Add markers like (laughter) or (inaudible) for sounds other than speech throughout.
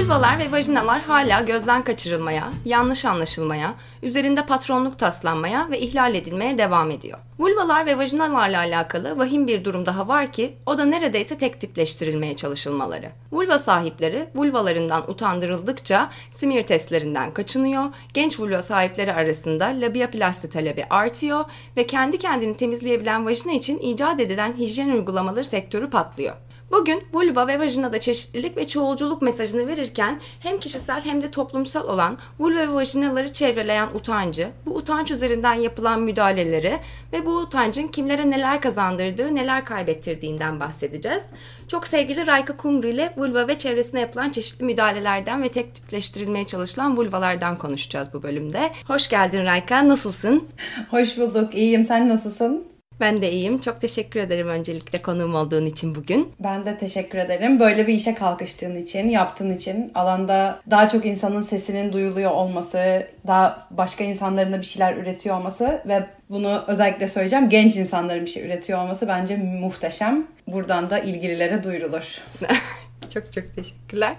Vulvalar ve vajinalar hala gözden kaçırılmaya, yanlış anlaşılmaya, üzerinde patronluk taslanmaya ve ihlal edilmeye devam ediyor. Vulvalar ve vajinalarla alakalı vahim bir durum daha var ki o da neredeyse tek tipleştirilmeye çalışılmaları. Vulva sahipleri vulvalarından utandırıldıkça simir testlerinden kaçınıyor, genç vulva sahipleri arasında labiaplasti talebi artıyor ve kendi kendini temizleyebilen vajina için icat edilen hijyen uygulamaları sektörü patlıyor. Bugün vulva ve vajinada çeşitlilik ve çoğulculuk mesajını verirken hem kişisel hem de toplumsal olan vulva ve vajinaları çevreleyen utancı, bu utanç üzerinden yapılan müdahaleleri ve bu utancın kimlere neler kazandırdığı, neler kaybettirdiğinden bahsedeceğiz. Çok sevgili Rayka Kumru ile vulva ve çevresine yapılan çeşitli müdahalelerden ve tek tipleştirilmeye çalışılan vulvalardan konuşacağız bu bölümde. Hoş geldin Rayka, nasılsın? Hoş bulduk, iyiyim. Sen nasılsın? Ben de iyiyim. Çok teşekkür ederim öncelikle konuğum olduğun için bugün. Ben de teşekkür ederim. Böyle bir işe kalkıştığın için, yaptığın için, alanda daha çok insanın sesinin duyuluyor olması, daha başka insanların da bir şeyler üretiyor olması ve bunu özellikle söyleyeceğim genç insanların bir şey üretiyor olması bence muhteşem. Buradan da ilgililere duyurulur. (laughs) çok çok teşekkürler.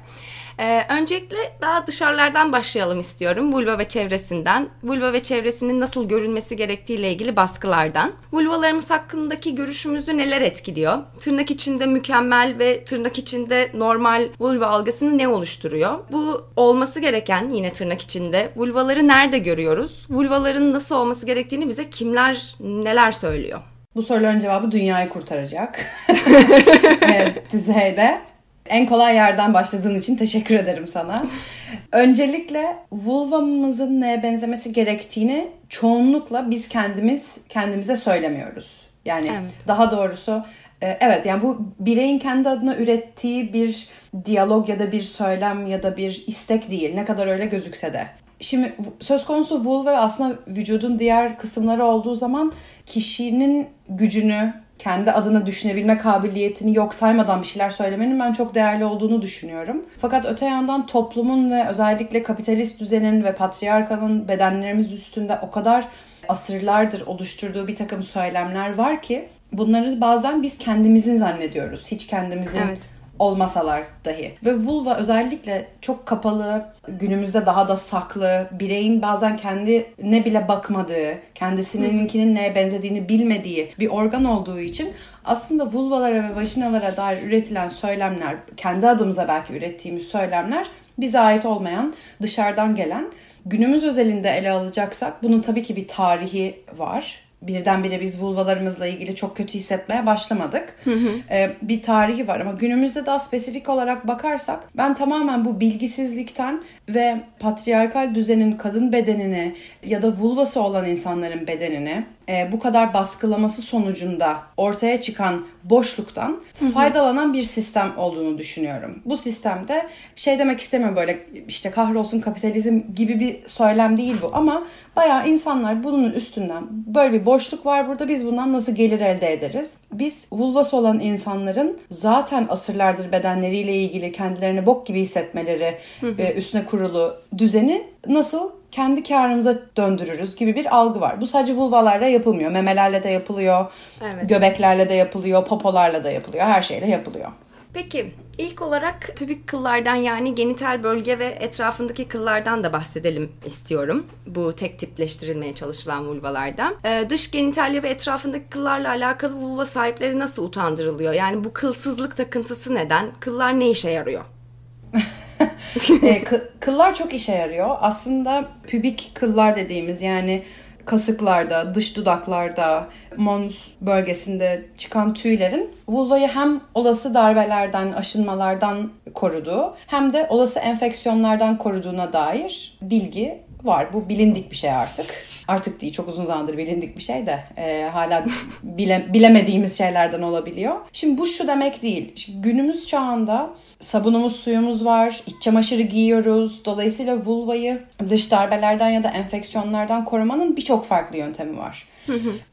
Ee, öncelikle daha dışarılardan başlayalım istiyorum. Vulva ve çevresinden. Vulva ve çevresinin nasıl görünmesi gerektiğiyle ilgili baskılardan. Vulvalarımız hakkındaki görüşümüzü neler etkiliyor? Tırnak içinde mükemmel ve tırnak içinde normal vulva algısını ne oluşturuyor? Bu olması gereken yine tırnak içinde vulvaları nerede görüyoruz? Vulvaların nasıl olması gerektiğini bize kimler neler söylüyor? Bu soruların cevabı dünyayı kurtaracak. (laughs) evet, düzeyde. En kolay yerden başladığın için teşekkür ederim sana. Öncelikle vulvamızın neye benzemesi gerektiğini çoğunlukla biz kendimiz kendimize söylemiyoruz. Yani evet. daha doğrusu e, evet yani bu bireyin kendi adına ürettiği bir diyalog ya da bir söylem ya da bir istek değil. Ne kadar öyle gözükse de. Şimdi söz konusu vulva aslında vücudun diğer kısımları olduğu zaman kişinin gücünü, kendi adına düşünebilme kabiliyetini yok saymadan bir şeyler söylemenin ben çok değerli olduğunu düşünüyorum. Fakat öte yandan toplumun ve özellikle kapitalist düzenin ve patriarkanın bedenlerimiz üstünde o kadar asırlardır oluşturduğu bir takım söylemler var ki bunları bazen biz kendimizin zannediyoruz. Hiç kendimizin evet olmasalar dahi. Ve vulva özellikle çok kapalı, günümüzde daha da saklı, bireyin bazen kendine bile bakmadığı, kendisininkinin neye benzediğini bilmediği bir organ olduğu için aslında vulvalara ve vajinalara dair üretilen söylemler, kendi adımıza belki ürettiğimiz söylemler bize ait olmayan, dışarıdan gelen Günümüz özelinde ele alacaksak bunun tabii ki bir tarihi var birdenbire biz vulvalarımızla ilgili çok kötü hissetmeye başlamadık. Hı hı. Ee, bir tarihi var ama günümüzde daha spesifik olarak bakarsak ben tamamen bu bilgisizlikten ve patriarkal düzenin kadın bedenini ya da vulvası olan insanların bedenini e, bu kadar baskılaması sonucunda ortaya çıkan boşluktan faydalanan bir sistem olduğunu düşünüyorum. Bu sistemde şey demek istemiyorum böyle işte kahrolsun kapitalizm gibi bir söylem değil bu ama bayağı insanlar bunun üstünden böyle bir boşluk var burada biz bundan nasıl gelir elde ederiz? Biz vulvası olan insanların zaten asırlardır bedenleriyle ilgili kendilerini bok gibi hissetmeleri hı hı. E, üstüne kurulu düzeni nasıl kendi karımıza döndürürüz gibi bir algı var. Bu sadece vulvalarla yapılmıyor. Memelerle de yapılıyor. Evet. Göbeklerle de yapılıyor. Popolarla da yapılıyor. Her şeyle yapılıyor. Peki ilk olarak pübik kıllardan yani genital bölge ve etrafındaki kıllardan da bahsedelim istiyorum. Bu tek tipleştirilmeye çalışılan vulvalardan. Ee, dış genitalya ve etrafındaki kıllarla alakalı vulva sahipleri nasıl utandırılıyor? Yani bu kılsızlık takıntısı neden? Kıllar ne işe yarıyor? (laughs) (laughs) e, kıllar çok işe yarıyor. Aslında pübik kıllar dediğimiz yani kasıklarda, dış dudaklarda, mons bölgesinde çıkan tüylerin vulvayı hem olası darbelerden, aşınmalardan koruduğu hem de olası enfeksiyonlardan koruduğuna dair bilgi var. Bu bilindik bir şey artık. Artık değil çok uzun zamandır bilindik bir şey de e, hala (laughs) bile, bilemediğimiz şeylerden olabiliyor. Şimdi bu şu demek değil. Şimdi günümüz çağında sabunumuz, suyumuz var, iç çamaşırı giyiyoruz. Dolayısıyla vulvayı dış darbelerden ya da enfeksiyonlardan korumanın birçok farklı yöntemi var.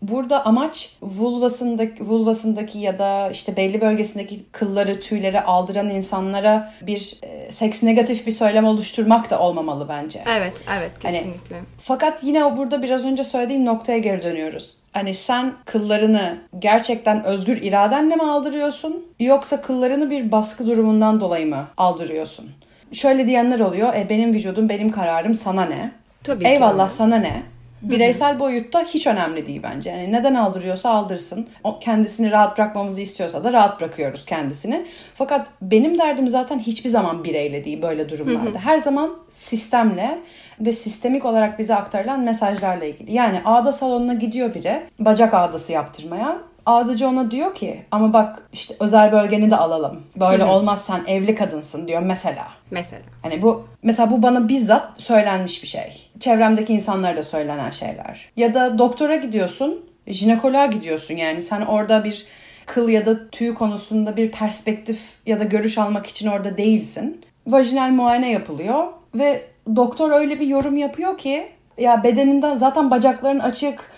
Burada amaç vulvasındaki, vulvasındaki ya da işte belli bölgesindeki kılları, tüyleri aldıran insanlara bir e, seks negatif bir söylem oluşturmak da olmamalı bence. Evet, evet Hani, kesinlikle. fakat yine burada biraz önce söylediğim noktaya geri dönüyoruz. Hani sen kıllarını gerçekten özgür iradenle mi aldırıyorsun yoksa kıllarını bir baskı durumundan dolayı mı aldırıyorsun? Şöyle diyenler oluyor. E benim vücudum, benim kararım sana ne? Tabii ki Eyvallah öyle. sana ne? Bireysel boyutta hiç önemli değil bence. Yani neden aldırıyorsa aldırsın. O kendisini rahat bırakmamızı istiyorsa da rahat bırakıyoruz kendisini. Fakat benim derdim zaten hiçbir zaman bireyle değil böyle durumlarda. Her zaman sistemle ve sistemik olarak bize aktarılan mesajlarla ilgili. Yani ağda salonuna gidiyor biri bacak ağdası yaptırmaya. Ağdacı ona diyor ki ama bak işte özel bölgeni de alalım. Böyle olmaz sen evli kadınsın diyor mesela. Mesela. Hani bu mesela bu bana bizzat söylenmiş bir şey. Çevremdeki insanlara da söylenen şeyler. Ya da doktora gidiyorsun, jinekoloğa gidiyorsun yani sen orada bir kıl ya da tüy konusunda bir perspektif ya da görüş almak için orada değilsin. Vajinal muayene yapılıyor ve doktor öyle bir yorum yapıyor ki ya bedeninden zaten bacakların açık,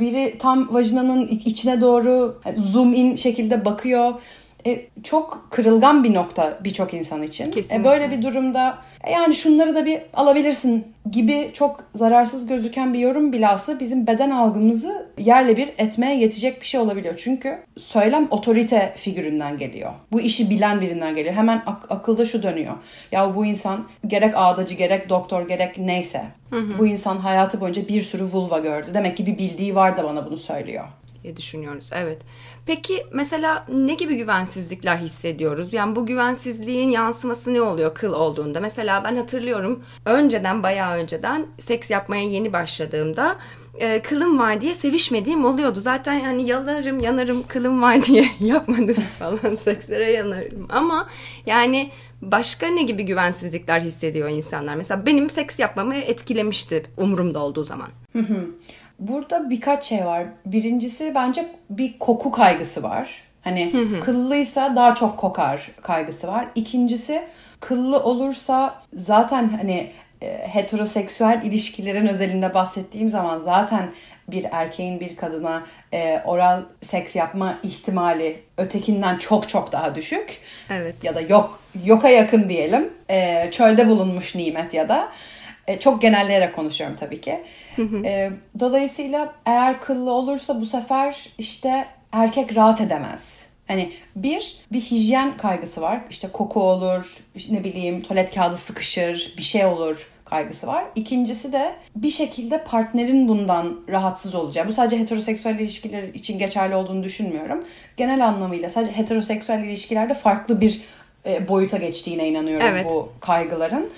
biri tam vajinanın içine doğru zoom in şekilde bakıyor. E, çok kırılgan bir nokta birçok insan için. Kesinlikle. E, böyle bir durumda e, yani şunları da bir alabilirsin gibi çok zararsız gözüken bir yorum bile aslında bizim beden algımızı yerle bir etmeye yetecek bir şey olabiliyor. Çünkü söylem otorite figüründen geliyor. Bu işi bilen birinden geliyor. Hemen ak- akılda şu dönüyor. Ya bu insan gerek ağdacı gerek doktor gerek neyse. Bu insan hayatı boyunca bir sürü vulva gördü. Demek ki bir bildiği var da bana bunu söylüyor. Diye düşünüyoruz. Evet. Peki mesela ne gibi güvensizlikler hissediyoruz? Yani bu güvensizliğin yansıması ne oluyor kıl olduğunda? Mesela ben hatırlıyorum önceden bayağı önceden seks yapmaya yeni başladığımda e, kılım var diye sevişmediğim oluyordu. Zaten yani yalarım yanarım kılım var (laughs) diye yapmadım falan sekslere yanarım. Ama yani başka ne gibi güvensizlikler hissediyor insanlar? Mesela benim seks yapmamı etkilemişti umurumda olduğu zaman. Burada birkaç şey var. Birincisi bence bir koku kaygısı var. Hani kıllıysa daha çok kokar kaygısı var. İkincisi kıllı olursa zaten hani e, heteroseksüel ilişkilerin özelinde bahsettiğim zaman zaten bir erkeğin bir kadına e, oral seks yapma ihtimali ötekinden çok çok daha düşük. Evet. Ya da yok yoka yakın diyelim. E, çölde bulunmuş nimet ya da. E, çok genelleyerek konuşuyorum tabii ki. E, dolayısıyla eğer kıllı olursa bu sefer işte erkek rahat edemez. Hani bir, bir hijyen kaygısı var. İşte koku olur, ne bileyim tuvalet kağıdı sıkışır, bir şey olur kaygısı var. İkincisi de bir şekilde partnerin bundan rahatsız olacağı. Bu sadece heteroseksüel ilişkiler için geçerli olduğunu düşünmüyorum. Genel anlamıyla sadece heteroseksüel ilişkilerde farklı bir e, boyuta geçtiğine inanıyorum Evet. bu kaygıların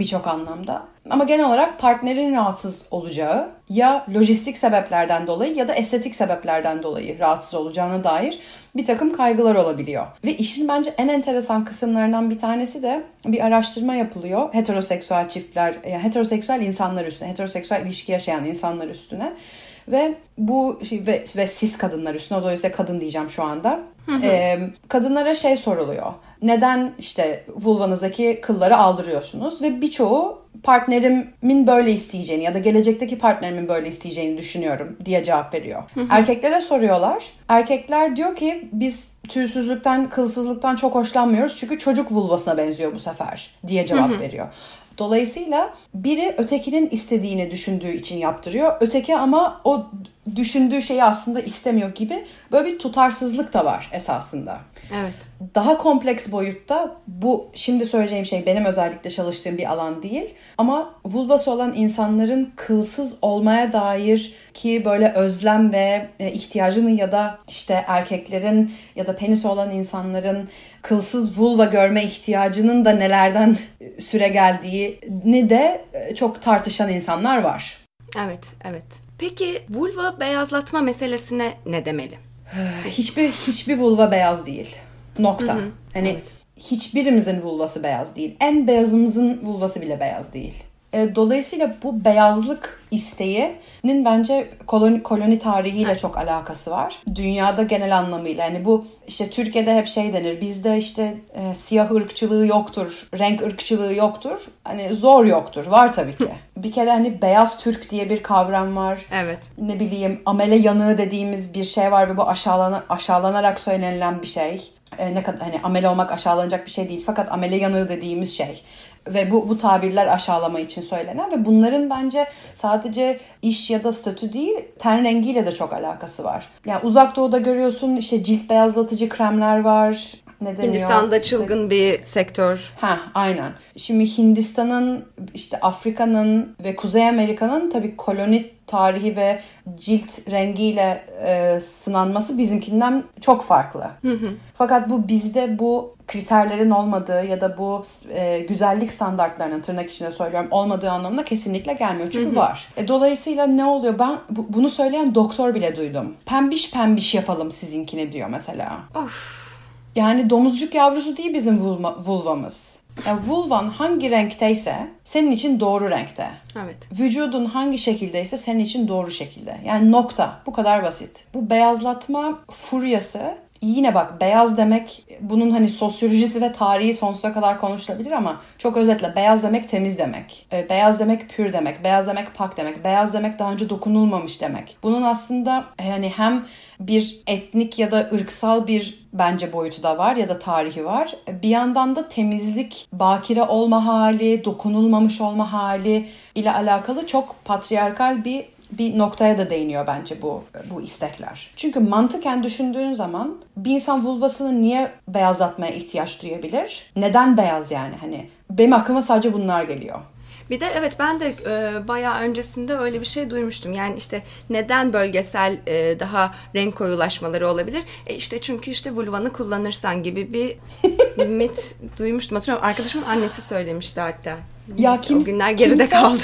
birçok anlamda. Ama genel olarak partnerin rahatsız olacağı ya lojistik sebeplerden dolayı ya da estetik sebeplerden dolayı rahatsız olacağına dair bir takım kaygılar olabiliyor. Ve işin bence en enteresan kısımlarından bir tanesi de bir araştırma yapılıyor heteroseksüel çiftler, yani heteroseksüel insanlar üstüne, heteroseksüel ilişki yaşayan insanlar üstüne. Ve bu şey, ve, ve sis kadınlar üstüne dolayısıyla kadın diyeceğim şu anda. Ee, kadınlara şey soruluyor. Neden işte vulvanızdaki kılları aldırıyorsunuz? Ve birçoğu partnerimin böyle isteyeceğini ya da gelecekteki partnerimin böyle isteyeceğini düşünüyorum diye cevap veriyor. Erkeklere soruyorlar. Erkekler diyor ki biz tüysüzlükten, kılsızlıktan çok hoşlanmıyoruz çünkü çocuk vulvasına benziyor bu sefer diye cevap veriyor. Dolayısıyla biri ötekinin istediğini düşündüğü için yaptırıyor. Öteki ama o düşündüğü şeyi aslında istemiyor gibi böyle bir tutarsızlık da var esasında. Evet. Daha kompleks boyutta bu şimdi söyleyeceğim şey benim özellikle çalıştığım bir alan değil. Ama vulvası olan insanların kılsız olmaya dair ki böyle özlem ve e, ihtiyacının ya da işte erkeklerin ya da penis olan insanların kılsız vulva görme ihtiyacının da nelerden e, süre geldiğini de e, çok tartışan insanlar var. Evet, evet. Peki vulva beyazlatma meselesine ne demeli? (sighs) hiçbir hiçbir vulva beyaz değil. Nokta. Hani hiçbirimizin vulvası beyaz değil. En beyazımızın vulvası bile beyaz değil. E, dolayısıyla bu beyazlık isteğinin bence koloni, koloni tarihiyle çok alakası var. Dünyada genel anlamıyla yani bu işte Türkiye'de hep şey denir. Bizde işte e, siyah ırkçılığı yoktur, renk ırkçılığı yoktur. Hani zor yoktur. Var tabii ki. bir kere hani beyaz Türk diye bir kavram var. Evet. Ne bileyim amele yanığı dediğimiz bir şey var ve bu aşağılana, aşağılanarak söylenilen bir şey. E, ne kadar hani amele olmak aşağılanacak bir şey değil fakat amele yanığı dediğimiz şey ve bu bu tabirler aşağılama için söylenen ve bunların bence sadece iş ya da statü değil ten rengiyle de çok alakası var. Yani uzak doğuda görüyorsun işte cilt beyazlatıcı kremler var. Ne deniyor? Hindistan'da çılgın bir sektör. Ha, aynen. Şimdi Hindistan'ın, işte Afrika'nın ve Kuzey Amerika'nın tabii koloni tarihi ve cilt rengiyle e, sınanması bizimkinden çok farklı. Fakat bu bizde bu kriterlerin olmadığı ya da bu e, güzellik standartlarının tırnak içinde söylüyorum olmadığı anlamına kesinlikle gelmiyor. Çünkü var. E, dolayısıyla ne oluyor? Ben bu, bunu söyleyen doktor bile duydum. Pembiş pembiş yapalım sizinkini diyor mesela. Of. Yani domuzcuk yavrusu değil bizim vulva, vulvamız. Yani vulvan hangi renkteyse senin için doğru renkte. Evet. Vücudun hangi şekildeyse senin için doğru şekilde. Yani nokta. Bu kadar basit. Bu beyazlatma furyası yine bak beyaz demek bunun hani sosyolojisi ve tarihi sonsuza kadar konuşulabilir ama çok özetle beyaz demek temiz demek. E, beyaz demek pür demek. Beyaz demek pak demek. Beyaz demek daha önce dokunulmamış demek. Bunun aslında yani hem bir etnik ya da ırksal bir bence boyutu da var ya da tarihi var. Bir yandan da temizlik, bakire olma hali, dokunulmamış olma hali ile alakalı çok patriarkal bir bir noktaya da değiniyor bence bu bu istekler. Çünkü mantıken düşündüğün zaman bir insan vulvasını niye beyazlatmaya ihtiyaç duyabilir? Neden beyaz yani hani? Benim aklıma sadece bunlar geliyor. Bir de evet ben de e, bayağı öncesinde öyle bir şey duymuştum. Yani işte neden bölgesel e, daha renk koyulaşmaları olabilir? E işte çünkü işte vulvanı kullanırsan gibi bir (laughs) mit duymuştum. Hatırlıyorum arkadaşımın annesi söylemişti hatta. Ya Neyse, kim- o günler geride kimse- kaldı.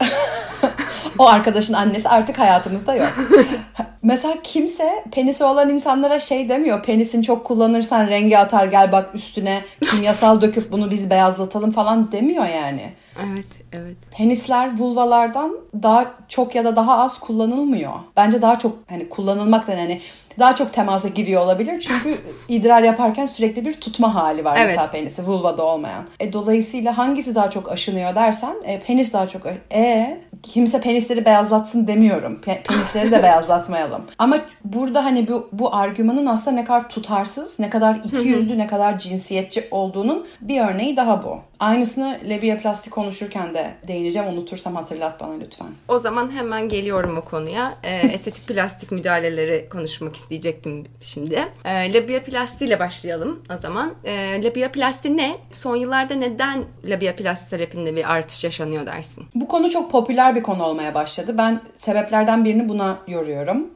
(laughs) O arkadaşın annesi artık hayatımızda yok. (laughs) Mesela kimse penisi olan insanlara şey demiyor. Penisin çok kullanırsan rengi atar gel bak üstüne kimyasal döküp bunu biz beyazlatalım falan demiyor yani. Evet, evet. Penisler vulvalardan daha çok ya da daha az kullanılmıyor. Bence daha çok hani kullanılmaktan hani daha çok temasa giriyor olabilir. Çünkü (laughs) idrar yaparken sürekli bir tutma hali var Evet. mesela penisi vulvada olmayan. E, dolayısıyla hangisi daha çok aşınıyor dersen e, penis daha çok e kimse penisleri beyazlatsın demiyorum. Pe- penisleri de (laughs) beyazlatmayalım. Ama burada hani bu, bu argümanın aslında ne kadar tutarsız, ne kadar ikiyüzlü, ne kadar cinsiyetçi olduğunun bir örneği daha bu. Aynısını lebiaplasti konuşurken de değineceğim. Unutursam hatırlat bana lütfen. O zaman hemen geliyorum o konuya. Ee, (laughs) estetik plastik müdahaleleri konuşmak isteyecektim şimdi. Ee, labiaplasti ile başlayalım o zaman. Ee, labiaplasti ne? Son yıllarda neden labiaplasti terapinde bir artış yaşanıyor dersin? Bu konu çok popüler bir konu olmaya başladı. Ben sebeplerden birini buna yoruyorum.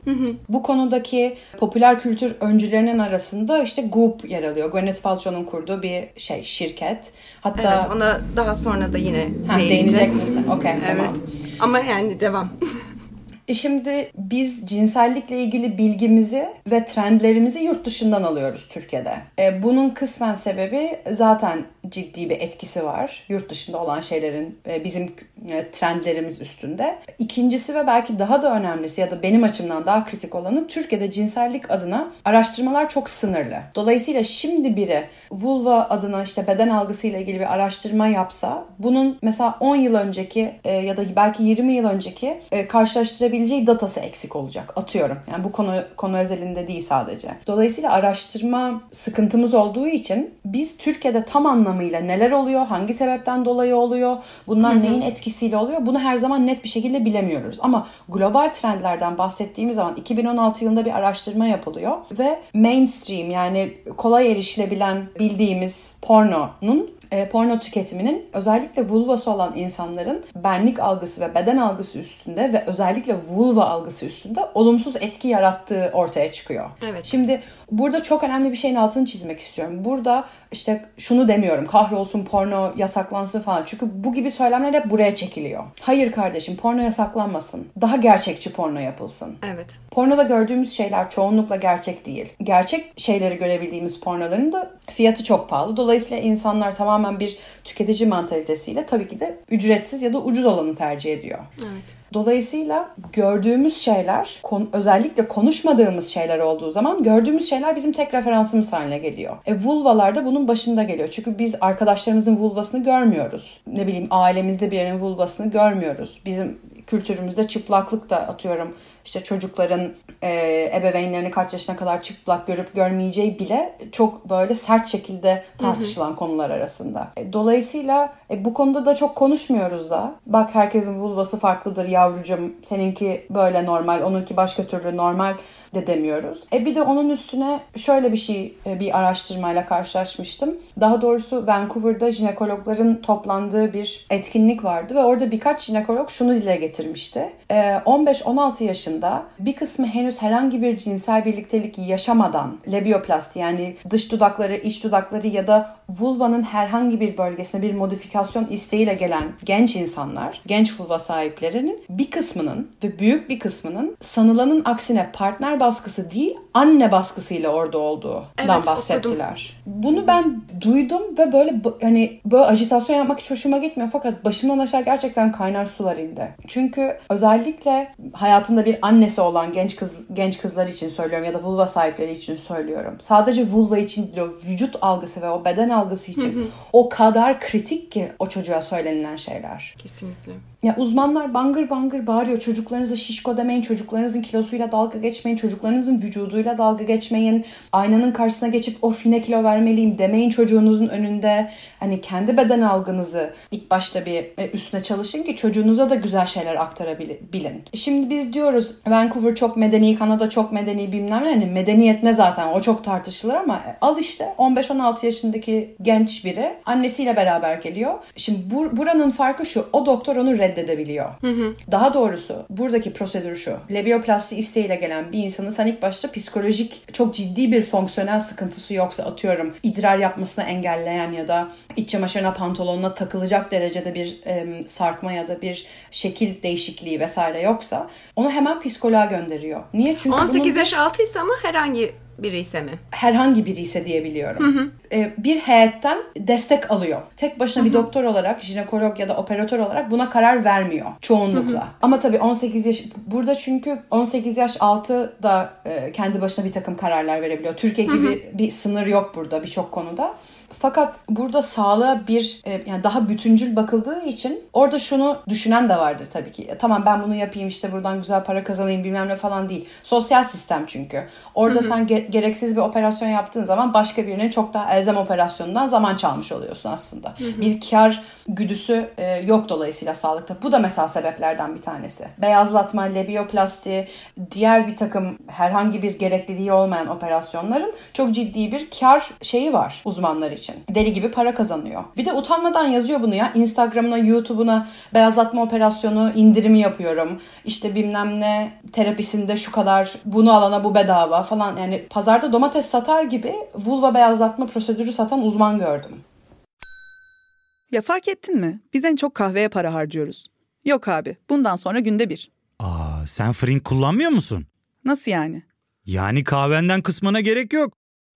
Bu konudaki popüler kültür öncülerinin arasında işte Goop yer alıyor. Gwyneth Paltrow'un kurduğu bir şey şirket. Hatta Evet, ona daha sonra da yine Ha, değineceğiz. değinecek misin? Okey, Evet. tamam. Ama yani devam. E Şimdi biz cinsellikle ilgili bilgimizi ve trendlerimizi yurt dışından alıyoruz Türkiye'de. E, bunun kısmen sebebi zaten ciddi bir etkisi var. Yurt dışında olan şeylerin e, bizim e, trendlerimiz üstünde. İkincisi ve belki daha da önemlisi ya da benim açımdan daha kritik olanı Türkiye'de cinsellik adına araştırmalar çok sınırlı. Dolayısıyla şimdi biri vulva adına işte beden algısıyla ilgili bir araştırma yapsa bunun mesela 10 yıl önceki e, ya da belki 20 yıl önceki karşılaştırabileceği datası eksik olacak. Atıyorum. Yani bu konu konu özelinde değil sadece. Dolayısıyla araştırma sıkıntımız olduğu için biz Türkiye'de tam anlamıyla neler oluyor, hangi sebepten dolayı oluyor, bunlar neyin etkisiyle oluyor bunu her zaman net bir şekilde bilemiyoruz. Ama global trendlerden bahsettiğimiz zaman 2016 yılında bir araştırma yapılıyor ve mainstream yani kolay erişilebilen bildiğimiz pornonun e, porno tüketiminin özellikle vulvası olan insanların benlik algısı ve beden algısı üstünde ve özellikle vulva algısı üstünde olumsuz etki yarattığı ortaya çıkıyor. Evet. Şimdi burada çok önemli bir şeyin altını çizmek istiyorum. Burada işte şunu demiyorum kahrolsun porno yasaklansın falan. Çünkü bu gibi söylemler hep buraya çekiliyor. Hayır kardeşim porno yasaklanmasın. Daha gerçekçi porno yapılsın. Evet. Pornoda gördüğümüz şeyler çoğunlukla gerçek değil. Gerçek şeyleri görebildiğimiz pornoların da fiyatı çok pahalı. Dolayısıyla insanlar tamamen bir tüketici mantalitesiyle tabii ki de ücretsiz ya da ucuz olanı tercih ediyor. Evet. Dolayısıyla gördüğümüz şeyler, kon- özellikle konuşmadığımız şeyler olduğu zaman gördüğümüz şeyler bizim tek referansımız haline geliyor. E vulvalar da bunun başında geliyor. Çünkü biz arkadaşlarımızın vulvasını görmüyoruz. Ne bileyim ailemizde birinin vulvasını görmüyoruz. Bizim kültürümüzde çıplaklık da atıyorum işte çocukların e, ebeveynlerini kaç yaşına kadar çıplak görüp görmeyeceği bile çok böyle sert şekilde tartışılan konular arasında. E, dolayısıyla e, bu konuda da çok konuşmuyoruz da. Bak herkesin vulvası farklıdır yavrucum. Seninki böyle normal, onunki başka türlü normal de demiyoruz. E bir de onun üstüne şöyle bir şey e, bir araştırmayla karşılaşmıştım. Daha doğrusu Vancouver'da jinekologların toplandığı bir etkinlik vardı ve orada birkaç jinekolog şunu dile getirmişti. E, 15-16 yaşında bir kısmı henüz herhangi bir cinsel birliktelik yaşamadan labioplasti yani dış dudakları, iç dudakları ya da vulvanın herhangi bir bölgesine bir modifikasyon isteğiyle gelen genç insanlar, genç vulva sahiplerinin bir kısmının ve büyük bir kısmının sanılanın aksine partner baskısı değil anne baskısıyla orada olduğundan Evet, bahsettiler. Bunu ben duydum ve böyle hani böyle ajitasyon yapmak hiç hoşuma gitmiyor fakat başımdan aşağı gerçekten kaynar sular indi. Çünkü özellikle hayatında bir annesi olan genç kız genç kızlar için söylüyorum ya da vulva sahipleri için söylüyorum. Sadece vulva için değil, o vücut algısı ve o beden algısı için o kadar kritik ki o çocuğa söylenilen şeyler. Kesinlikle. Ya uzmanlar bangır bangır bağırıyor. Çocuklarınıza şişko demeyin, çocuklarınızın kilosuyla dalga geçmeyin, çocuklarınızın vücuduyla dalga geçmeyin. Aynanın karşısına geçip of yine kilo vermeliyim demeyin çocuğunuzun önünde. Hani kendi beden algınızı ilk başta bir e, üstüne çalışın ki çocuğunuza da güzel şeyler aktarabilin. Şimdi biz diyoruz Vancouver çok medeni, Kanada çok medeni bilmem ne. Hani medeniyet ne zaten o çok tartışılır ama e, al işte 15-16 yaşındaki genç biri annesiyle beraber geliyor. Şimdi bur- buranın farkı şu o doktor onu reddedebiliyor. Daha doğrusu buradaki prosedür şu. Labioplasti isteğiyle gelen bir insanın sen ilk başta psikolojik çok ciddi bir fonksiyonel sıkıntısı yoksa atıyorum idrar yapmasını engelleyen ya da iç çamaşırına pantolonuna takılacak derecede bir em, sarkma ya da bir şekil değişikliği vesaire yoksa onu hemen psikoloğa gönderiyor. Niye? Çünkü 18 bunun yaş altıysa mı herhangi biri ise mi? herhangi biri ise diyebiliyorum. Ee, bir heyetten destek alıyor. Tek başına bir doktor olarak, jinekolog ya da operatör olarak buna karar vermiyor çoğunlukla. Ama tabii 18 yaş burada çünkü 18 yaş altı da e, kendi başına bir takım kararlar verebiliyor. Türkiye gibi bir sınır yok burada birçok konuda. Fakat burada sağlığa bir e, yani daha bütüncül bakıldığı için orada şunu düşünen de vardır tabii ki. E, tamam ben bunu yapayım işte buradan güzel para kazanayım bilmem ne falan değil. Sosyal sistem çünkü. Orada sen ge- gereksiz bir operasyon yaptığın zaman başka birinin çok daha elzem operasyonundan zaman çalmış oluyorsun aslında. Bir kar güdüsü e, yok dolayısıyla sağlıkta. Bu da mesela sebeplerden bir tanesi. Beyazlatma, labioplasti, diğer bir takım herhangi bir gerekliliği olmayan operasyonların çok ciddi bir kar şeyi var uzmanlar için. Deli gibi para kazanıyor. Bir de utanmadan yazıyor bunu ya. Instagram'ına, YouTube'una beyazlatma operasyonu indirimi yapıyorum. İşte bilmem ne terapisinde şu kadar bunu alana bu bedava falan. Yani pazarda domates satar gibi vulva beyazlatma prosedürü satan uzman gördüm. Ya fark ettin mi? Biz en çok kahveye para harcıyoruz. Yok abi, bundan sonra günde bir. Aa, sen Frink kullanmıyor musun? Nasıl yani? Yani kahvenden kısmına gerek yok.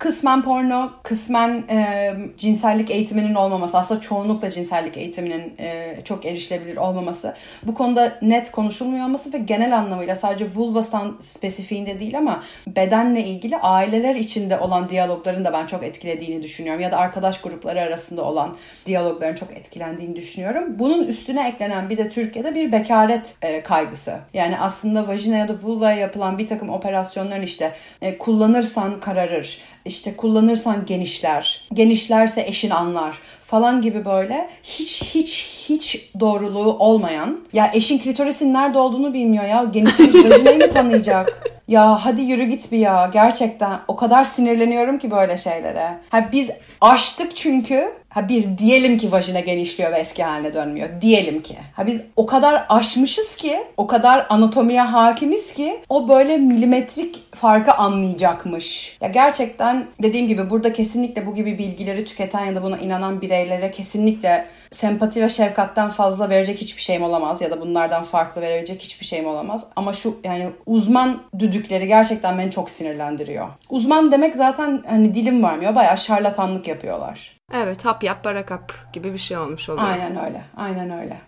Kısmen porno, kısmen e, cinsellik eğitiminin olmaması, aslında çoğunlukla cinsellik eğitiminin e, çok erişilebilir olmaması, bu konuda net konuşulmuyor olması ve genel anlamıyla sadece vulvastan spesifiğinde değil ama bedenle ilgili aileler içinde olan diyalogların da ben çok etkilediğini düşünüyorum. Ya da arkadaş grupları arasında olan diyalogların çok etkilendiğini düşünüyorum. Bunun üstüne eklenen bir de Türkiye'de bir bekaret e, kaygısı. Yani aslında vajina ya da vulvaya yapılan bir takım operasyonların işte e, kullanırsan kararır, işte kullanırsan genişler, genişlerse eşin anlar falan gibi böyle hiç hiç hiç doğruluğu olmayan ya eşin klitorisin nerede olduğunu bilmiyor ya genişlemiş vajinayı mı tanıyacak? Ya hadi yürü git bir ya gerçekten o kadar sinirleniyorum ki böyle şeylere. Ha biz aştık çünkü Ha bir diyelim ki vajina genişliyor ve eski haline dönmüyor. Diyelim ki. Ha biz o kadar aşmışız ki, o kadar anatomiye hakimiz ki o böyle milimetrik farkı anlayacakmış. Ya gerçekten dediğim gibi burada kesinlikle bu gibi bilgileri tüketen ya da buna inanan bireylere kesinlikle sempati ve şefkatten fazla verecek hiçbir şeyim olamaz ya da bunlardan farklı verebilecek hiçbir şeyim olamaz. Ama şu yani uzman düdükleri gerçekten beni çok sinirlendiriyor. Uzman demek zaten hani dilim varmıyor. Bayağı şarlatanlık yapıyorlar. Evet hap yap barakap gibi bir şey olmuş oluyor. Aynen öyle. Aynen öyle.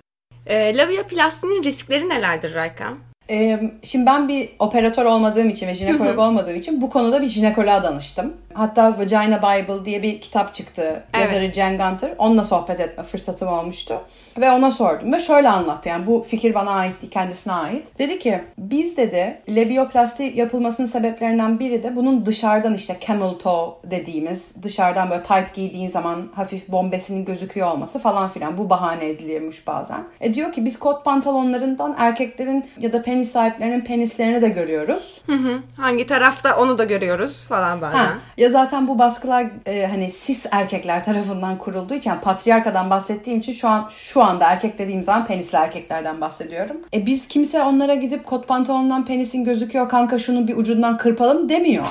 E, labiyoplastinin riskleri nelerdir Raykan? Ee, şimdi ben bir operatör olmadığım için ve jinekolog olmadığım için bu konuda bir jinekoloğa danıştım. Hatta Vagina Bible diye bir kitap çıktı. Evet. Yazarı Jen Gunter. Onunla sohbet etme fırsatım olmuştu. Ve ona sordum. Ve şöyle anlattı. Yani bu fikir bana ait değil, kendisine ait. Dedi ki biz dedi labioplasti yapılmasının sebeplerinden biri de bunun dışarıdan işte camel toe dediğimiz dışarıdan böyle tight giydiğin zaman hafif bombesinin gözüküyor olması falan filan. Bu bahane ediliyormuş bazen. E diyor ki biz kot pantolonlarından erkeklerin ya da penis sahiplerinin penislerini de görüyoruz. Hı hı. Hangi tarafta onu da görüyoruz falan bazen. Ha, ya zaten bu baskılar e, hani cis erkekler tarafından kurulduğu için yani patriarkadan bahsettiğim için şu an şu anda erkek dediğim zaman penisli erkeklerden bahsediyorum. E biz kimse onlara gidip kot pantolonundan penisin gözüküyor kanka şunu bir ucundan kırpalım demiyor.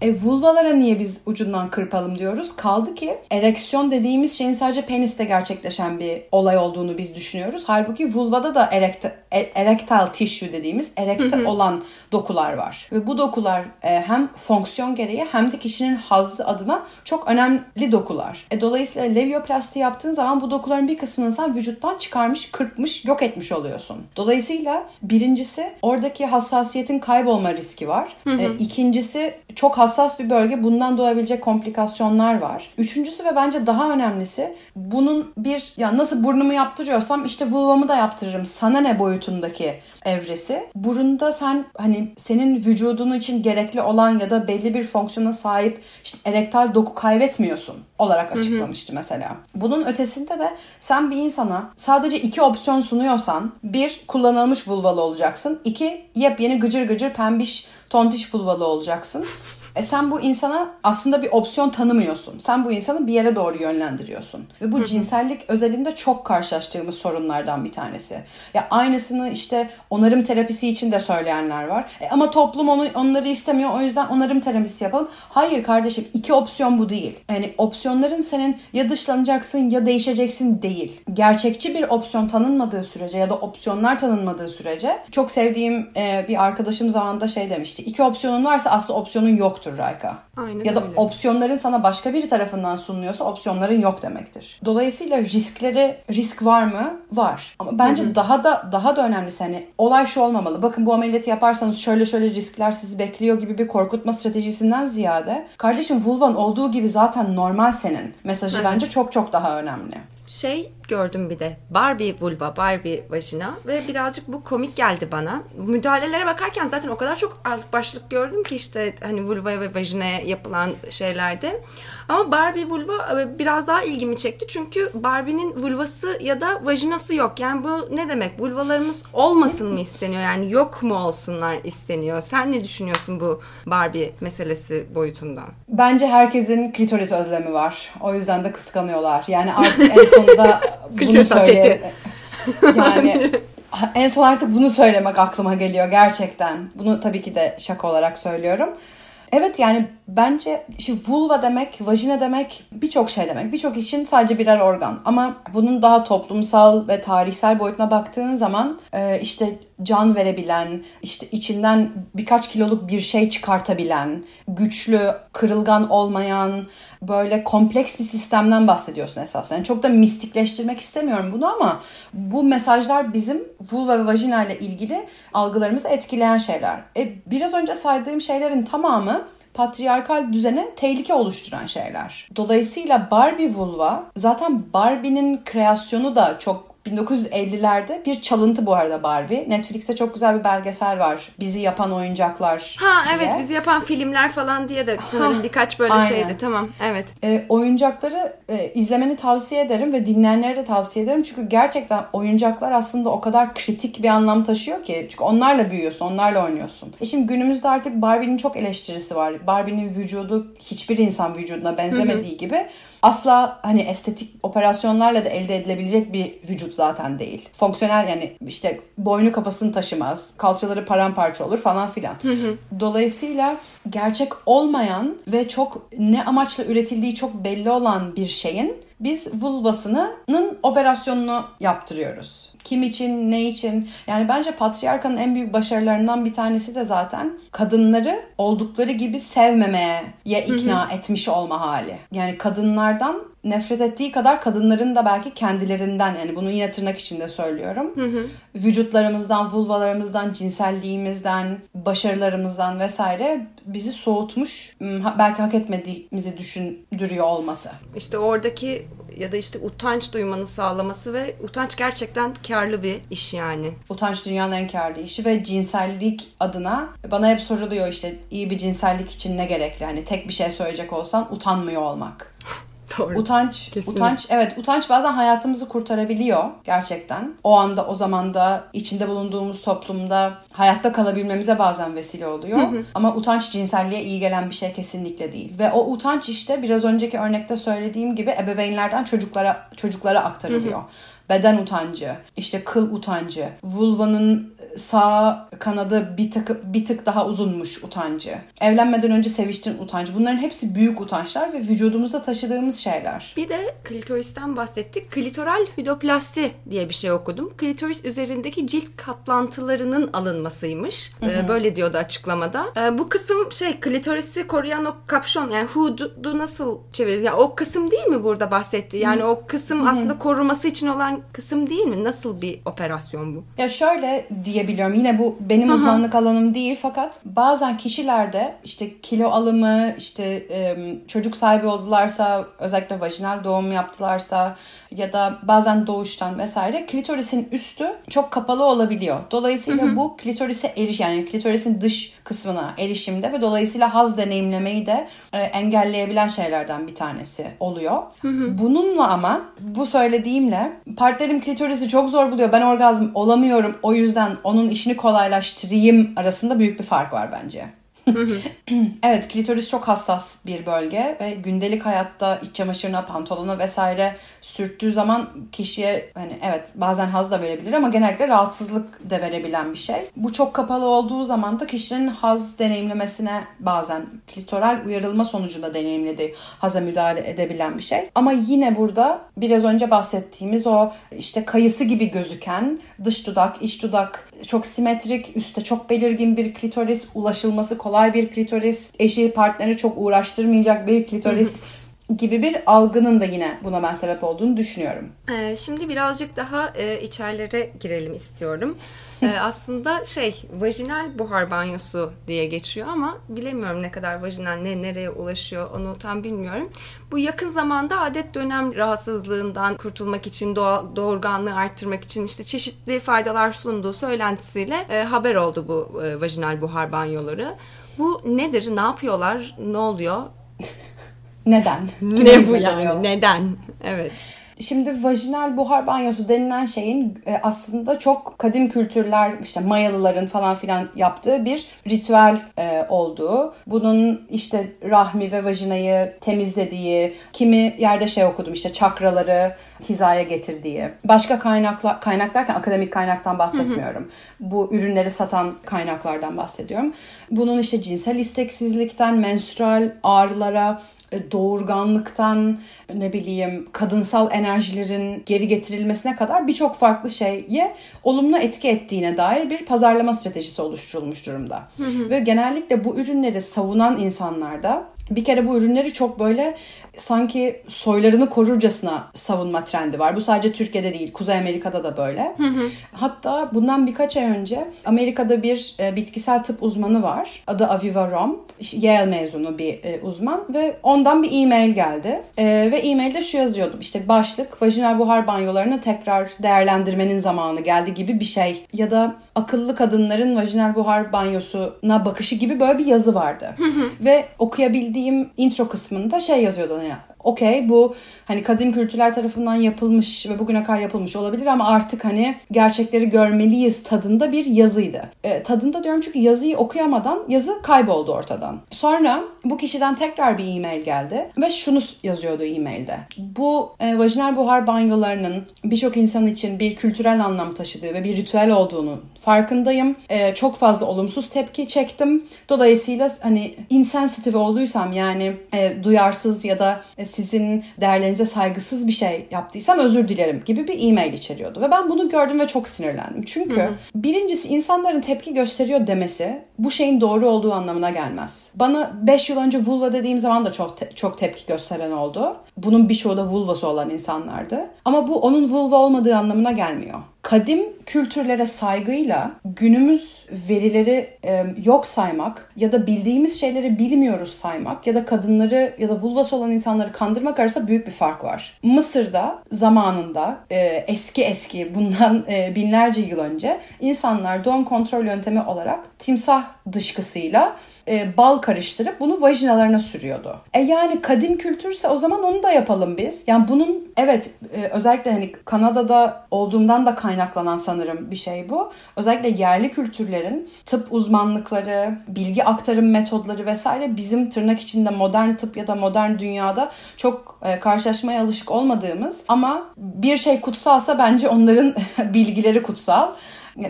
E vulvalara niye biz ucundan kırpalım diyoruz? Kaldı ki ereksiyon dediğimiz şeyin sadece peniste gerçekleşen bir olay olduğunu biz düşünüyoruz. Halbuki vulvada da erekte, erectile tissue dediğimiz erekte olan dokular var. Ve bu dokular e, hem fonksiyon gereği hem de kişinin hazzı adına çok önemli dokular. E, dolayısıyla levyoplasti yaptığın zaman bu dokuların bir kısmını sen vücuttan çıkarmış, kırpmış, yok etmiş oluyorsun. Dolayısıyla birincisi oradaki hassasiyetin kaybolma riski var. E, ikincisi çok hassas bir bölge. Bundan doğabilecek komplikasyonlar var. Üçüncüsü ve bence daha önemlisi bunun bir ya nasıl burnumu yaptırıyorsam işte vulvamı da yaptırırım. Sana ne boyutundaki evresi. Burunda sen hani senin vücudun için gerekli olan ya da belli bir fonksiyona sahip işte erektal doku kaybetmiyorsun olarak açıklamıştı mesela. Bunun ötesinde de sen bir insana sadece iki opsiyon sunuyorsan bir kullanılmış vulvalı olacaksın. iki yepyeni gıcır gıcır pembiş tontiş vulvalı olacaksın. (laughs) E sen bu insana aslında bir opsiyon tanımıyorsun. Sen bu insanı bir yere doğru yönlendiriyorsun. Ve bu cinsellik özelinde çok karşılaştığımız sorunlardan bir tanesi. Ya aynısını işte onarım terapisi için de söyleyenler var. E ama toplum onu onları istemiyor. O yüzden onarım terapisi yapalım. Hayır kardeşim iki opsiyon bu değil. Yani opsiyonların senin ya dışlanacaksın ya değişeceksin değil. Gerçekçi bir opsiyon tanınmadığı sürece ya da opsiyonlar tanınmadığı sürece çok sevdiğim e, bir arkadaşım zamanında şey demişti. İki opsiyonun varsa aslında opsiyonun yoktur Rayka. Aynen ya da öyle. opsiyonların sana başka biri tarafından sunuluyorsa opsiyonların yok demektir. Dolayısıyla riskleri risk var mı? Var. Ama bence daha da daha da önemlisi hani olay şu olmamalı. Bakın bu ameliyatı yaparsanız şöyle şöyle riskler sizi bekliyor gibi bir korkutma stratejisinden ziyade kardeşim vulvan olduğu gibi zaten normal senin mesajı Evet. bence çok çok daha önemli. Şey gördüm bir de Barbie vulva, Barbie vajina ve birazcık bu komik geldi bana. Müdahalelere bakarken zaten o kadar çok alt başlık gördüm ki işte hani vulva ve vajinaya yapılan şeylerde. Ama Barbie vulva e, biraz daha ilgimi çekti çünkü Barbie'nin vulvası ya da vajinası yok. Yani bu ne demek? Vulvalarımız olmasın mı isteniyor? Yani yok mu olsunlar isteniyor? Sen ne düşünüyorsun bu Barbie meselesi boyutundan? Bence herkesin klitoris özlemi var. O yüzden de kıskanıyorlar. Yani artık en sonunda (laughs) Klitoris söyle... (laughs) yani en son artık bunu söylemek aklıma geliyor gerçekten. Bunu tabii ki de şaka olarak söylüyorum. Evet yani Bence işte vulva demek, vajina demek birçok şey demek. Birçok için sadece birer organ. Ama bunun daha toplumsal ve tarihsel boyutuna baktığın zaman e, işte can verebilen, işte içinden birkaç kiloluk bir şey çıkartabilen, güçlü, kırılgan olmayan, böyle kompleks bir sistemden bahsediyorsun esasında. Yani çok da mistikleştirmek istemiyorum bunu ama bu mesajlar bizim vulva ve vajina ile ilgili algılarımızı etkileyen şeyler. E, biraz önce saydığım şeylerin tamamı patriarkal düzene tehlike oluşturan şeyler. Dolayısıyla Barbie vulva zaten Barbie'nin kreasyonu da çok 1950'lerde bir çalıntı bu arada Barbie. Netflix'te çok güzel bir belgesel var. Bizi yapan oyuncaklar Ha diye. evet bizi yapan filmler falan diye de sanırım Ha, birkaç böyle aynen. şeydi. Tamam evet. E, oyuncakları e, izlemeni tavsiye ederim ve dinleyenlere de tavsiye ederim. Çünkü gerçekten oyuncaklar aslında o kadar kritik bir anlam taşıyor ki. Çünkü onlarla büyüyorsun, onlarla oynuyorsun. E şimdi günümüzde artık Barbie'nin çok eleştirisi var. Barbie'nin vücudu hiçbir insan vücuduna benzemediği gibi asla hani estetik operasyonlarla da elde edilebilecek bir vücut zaten değil. Fonksiyonel yani işte boynu kafasını taşımaz, kalçaları paramparça olur falan filan. Dolayısıyla gerçek olmayan ve çok ne amaçla üretildiği çok belli olan bir şeyin biz vulvasının operasyonunu yaptırıyoruz. Kim için, ne için? Yani bence patriarkanın en büyük başarılarından bir tanesi de zaten kadınları oldukları gibi sevmemeye ikna etmiş olma hali. Yani kadınlardan nefret ettiği kadar kadınların da belki kendilerinden yani bunu yine tırnak içinde söylüyorum. Vücutlarımızdan, vulvalarımızdan, cinselliğimizden, başarılarımızdan vesaire bizi soğutmuş, m, ha- belki hak etmediğimizi düşündürüyor olması. İşte oradaki ya da işte utanç duymanı sağlaması ve utanç gerçekten karlı bir iş yani. Utanç dünyanın en karlı işi ve cinsellik adına bana hep soruluyor işte iyi bir cinsellik için ne gerekli? Hani tek bir şey söyleyecek olsan utanmıyor olmak. (laughs) (laughs) Doğru. Utanç, Kesinlikle. utanç evet utanç bazen hayatımızı kurtarabiliyor gerçekten. O anda o zamanda içinde bulunduğumuz toplumda hayatta kalabilmemize bazen vesile oluyor. Ama utanç cinselliğe iyi gelen bir şey kesinlikle değil. Ve o utanç işte biraz önceki örnekte söylediğim gibi ebeveynlerden çocuklara çocuklara aktarılıyor. Beden utancı, işte kıl utancı, vulvanın sağ kanadı bir tık, bir tık daha uzunmuş utancı. Evlenmeden önce seviştin utancı. Bunların hepsi büyük utançlar ve vücudumuzda taşıdığımız şeyler. Bir de klitoristen bahsettik. Klitoral hidroplasti diye bir şey okudum. Klitoris üzerindeki cilt katlantılarının alınmasıymış. Ee, böyle diyordu açıklamada. Ee, bu kısım şey klitorisi koruyan o kapşon yani hood'u nasıl çevirir? Yani o kısım değil mi burada bahsetti? Yani o kısım aslında koruması için olan kısım değil mi? Nasıl bir operasyon bu? Ya şöyle diyebiliyorum. Yine bu benim uzmanlık alanım değil fakat bazen kişilerde işte kilo alımı, işte çocuk sahibi oldularsa, özellikle vajinal doğum yaptılarsa ya da bazen doğuştan vesaire klitorisin üstü çok kapalı olabiliyor. Dolayısıyla bu klitorise eriş yani klitorisin dış kısmına erişimde ve dolayısıyla haz deneyimlemeyi de e, engelleyebilen şeylerden bir tanesi oluyor. Bununla ama bu söylediğimle partnerim klitorisi çok zor buluyor. Ben orgazm olamıyorum. O yüzden onun işini kolaylaştırayım arasında büyük bir fark var bence. (clears throat) evet klitoris çok hassas bir bölge ve gündelik hayatta iç çamaşırına, pantolona vesaire sürttüğü zaman kişiye hani evet bazen haz da verebilir ama genellikle rahatsızlık da verebilen bir şey. Bu çok kapalı olduğu zaman da kişinin haz deneyimlemesine bazen klitoral uyarılma sonucunda deneyimlediği haza müdahale edebilen bir şey. Ama yine burada biraz önce bahsettiğimiz o işte kayısı gibi gözüken dış dudak, iç dudak çok simetrik, üstte çok belirgin bir klitoris, ulaşılması kolay bir klitoris, eşi partneri çok uğraştırmayacak bir klitoris gibi bir algının da yine buna ben sebep olduğunu düşünüyorum. Ee, şimdi birazcık daha e, içerilere girelim istiyorum. Ee, aslında şey vajinal buhar banyosu diye geçiyor ama bilemiyorum ne kadar vajinal ne nereye ulaşıyor onu tam bilmiyorum. Bu yakın zamanda adet dönem rahatsızlığından kurtulmak için doğal, doğurganlığı arttırmak için işte çeşitli faydalar sunduğu söylentisiyle e, haber oldu bu e, vajinal buhar banyoları. Bu nedir? Ne yapıyorlar? Ne oluyor? Neden? Ne bu yani? Neden? Evet. Şimdi vajinal buhar banyosu denilen şeyin e, aslında çok kadim kültürler işte Mayalıların falan filan yaptığı bir ritüel e, olduğu. Bunun işte rahmi ve vajinayı temizlediği, kimi yerde şey okudum işte çakraları hizaya getirdiği. Başka kaynaklar kaynak derken akademik kaynaktan bahsetmiyorum. Hı hı. Bu ürünleri satan kaynaklardan bahsediyorum. Bunun işte cinsel isteksizlikten menstrual ağrılara, doğurganlıktan ne bileyim kadınsal enerjilerin geri getirilmesine kadar birçok farklı şeye olumlu etki ettiğine dair bir pazarlama stratejisi oluşturulmuş durumda. Hı hı. Ve genellikle bu ürünleri savunan insanlarda bir kere bu ürünleri çok böyle sanki soylarını korurcasına savunma trendi var. Bu sadece Türkiye'de değil, Kuzey Amerika'da da böyle. Hı hı. Hatta bundan birkaç ay önce Amerika'da bir e, bitkisel tıp uzmanı var. Adı Aviva Rom. Yale mezunu bir e, uzman ve ondan bir e-mail geldi. E, ve e-mailde şu yazıyordu. İşte başlık vajinal buhar banyolarını tekrar değerlendirmenin zamanı geldi gibi bir şey. Ya da akıllı kadınların vajinal buhar banyosuna bakışı gibi böyle bir yazı vardı. Hı hı. Ve okuyabildiğim intro kısmında şey yazıyordu hani okey bu hani kadim kültürler tarafından yapılmış ve bugüne kadar yapılmış olabilir ama artık hani gerçekleri görmeliyiz tadında bir yazıydı. E, tadında diyorum çünkü yazıyı okuyamadan yazı kayboldu ortadan. Sonra bu kişiden tekrar bir e-mail geldi ve şunu yazıyordu e-mailde. Bu e, vajinal buhar banyolarının birçok insan için bir kültürel anlam taşıdığı ve bir ritüel olduğunu farkındayım. E, çok fazla olumsuz tepki çektim. Dolayısıyla hani insensitive olduysam yani e, duyarsız ya da e, sizin değerlerinize saygısız bir şey yaptıysam özür dilerim gibi bir e-mail içeriyordu. Ve ben bunu gördüm ve çok sinirlendim. Çünkü hı hı. birincisi insanların tepki gösteriyor demesi bu şeyin doğru olduğu anlamına gelmez. Bana 5 yıl önce vulva dediğim zaman da çok te- çok tepki gösteren oldu. Bunun birçoğu da vulvası olan insanlardı. Ama bu onun vulva olmadığı anlamına gelmiyor kadim kültürlere saygıyla günümüz verileri e, yok saymak ya da bildiğimiz şeyleri bilmiyoruz saymak ya da kadınları ya da vulvası olan insanları kandırmak arasında büyük bir fark var. Mısır'da zamanında e, eski eski bundan e, binlerce yıl önce insanlar doğum kontrol yöntemi olarak timsah dışkısıyla e, bal karıştırıp bunu vajinalarına sürüyordu. E yani kadim kültürse o zaman onu da yapalım biz. Yani bunun evet e, özellikle hani Kanada'da olduğumdan da kaynaklanan sanırım bir şey bu. Özellikle yerli kültürlerin tıp uzmanlıkları, bilgi aktarım metodları vesaire bizim tırnak içinde modern tıp ya da modern dünyada çok e, karşılaşmaya alışık olmadığımız ama bir şey kutsalsa bence onların (laughs) bilgileri kutsal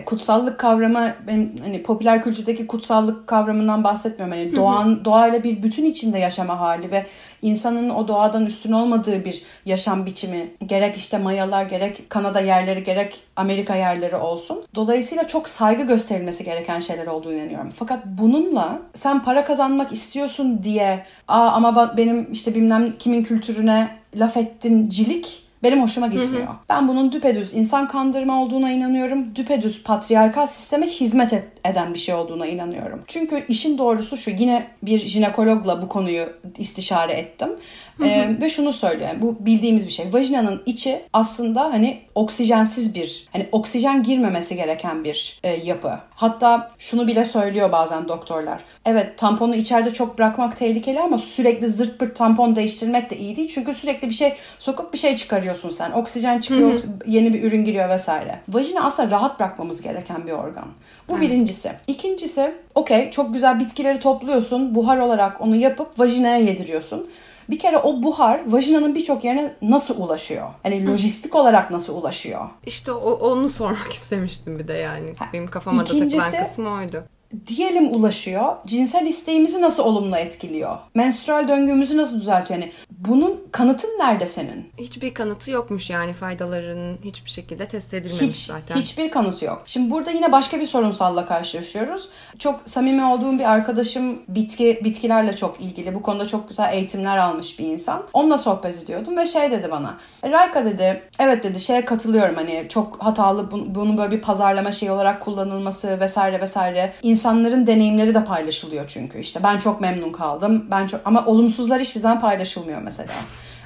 kutsallık kavramı benim hani popüler kültürdeki kutsallık kavramından bahsetmiyorum. Hani doğan doğayla bir bütün içinde yaşama hali ve insanın o doğadan üstün olmadığı bir yaşam biçimi gerek işte Mayalar gerek Kanada yerleri gerek Amerika yerleri olsun. Dolayısıyla çok saygı gösterilmesi gereken şeyler olduğunu inanıyorum. Fakat bununla sen para kazanmak istiyorsun diye aa ama benim işte bilmem kimin kültürüne laf ettin cilik benim hoşuma gitmiyor. Hı hı. Ben bunun düpedüz insan kandırma olduğuna inanıyorum. Düpedüz patriarkal sisteme hizmet et, eden bir şey olduğuna inanıyorum. Çünkü işin doğrusu şu yine bir jinekologla bu konuyu istişare ettim. Hı hı. Ve şunu söylüyor. Bu bildiğimiz bir şey. Vajinanın içi aslında hani oksijensiz bir hani oksijen girmemesi gereken bir e, yapı. Hatta şunu bile söylüyor bazen doktorlar. Evet tamponu içeride çok bırakmak tehlikeli ama sürekli zırt pırt tampon değiştirmek de iyi değil. Çünkü sürekli bir şey sokup bir şey çıkarıyorsun sen. Oksijen çıkıyor, hı hı. yeni bir ürün giriyor vesaire. Vajina aslında rahat bırakmamız gereken bir organ. Bu evet. birincisi. İkincisi okey çok güzel bitkileri topluyorsun. Buhar olarak onu yapıp vajinaya yediriyorsun. Bir kere o buhar vajinanın birçok yerine nasıl ulaşıyor? Hani lojistik olarak nasıl ulaşıyor? İşte o, onu sormak (laughs) istemiştim bir de yani. Benim kafama da takılan kısmı oydu diyelim ulaşıyor. Cinsel isteğimizi nasıl olumlu etkiliyor? Menstrual döngümüzü nasıl düzeltiyor? Yani bunun kanıtın nerede senin? Hiçbir kanıtı yokmuş yani faydalarının hiçbir şekilde test edilmemiş Hiç, zaten. Hiçbir kanıtı yok. Şimdi burada yine başka bir sorunsalla karşılaşıyoruz. Çok samimi olduğum bir arkadaşım bitki bitkilerle çok ilgili. Bu konuda çok güzel eğitimler almış bir insan. Onunla sohbet ediyordum ve şey dedi bana. Rayka dedi evet dedi şeye katılıyorum hani çok hatalı bunun böyle bir pazarlama şeyi olarak kullanılması vesaire vesaire. İnsanların deneyimleri de paylaşılıyor çünkü. İşte ben çok memnun kaldım. Ben çok ama olumsuzlar hiçbir zaman paylaşılmıyor mesela.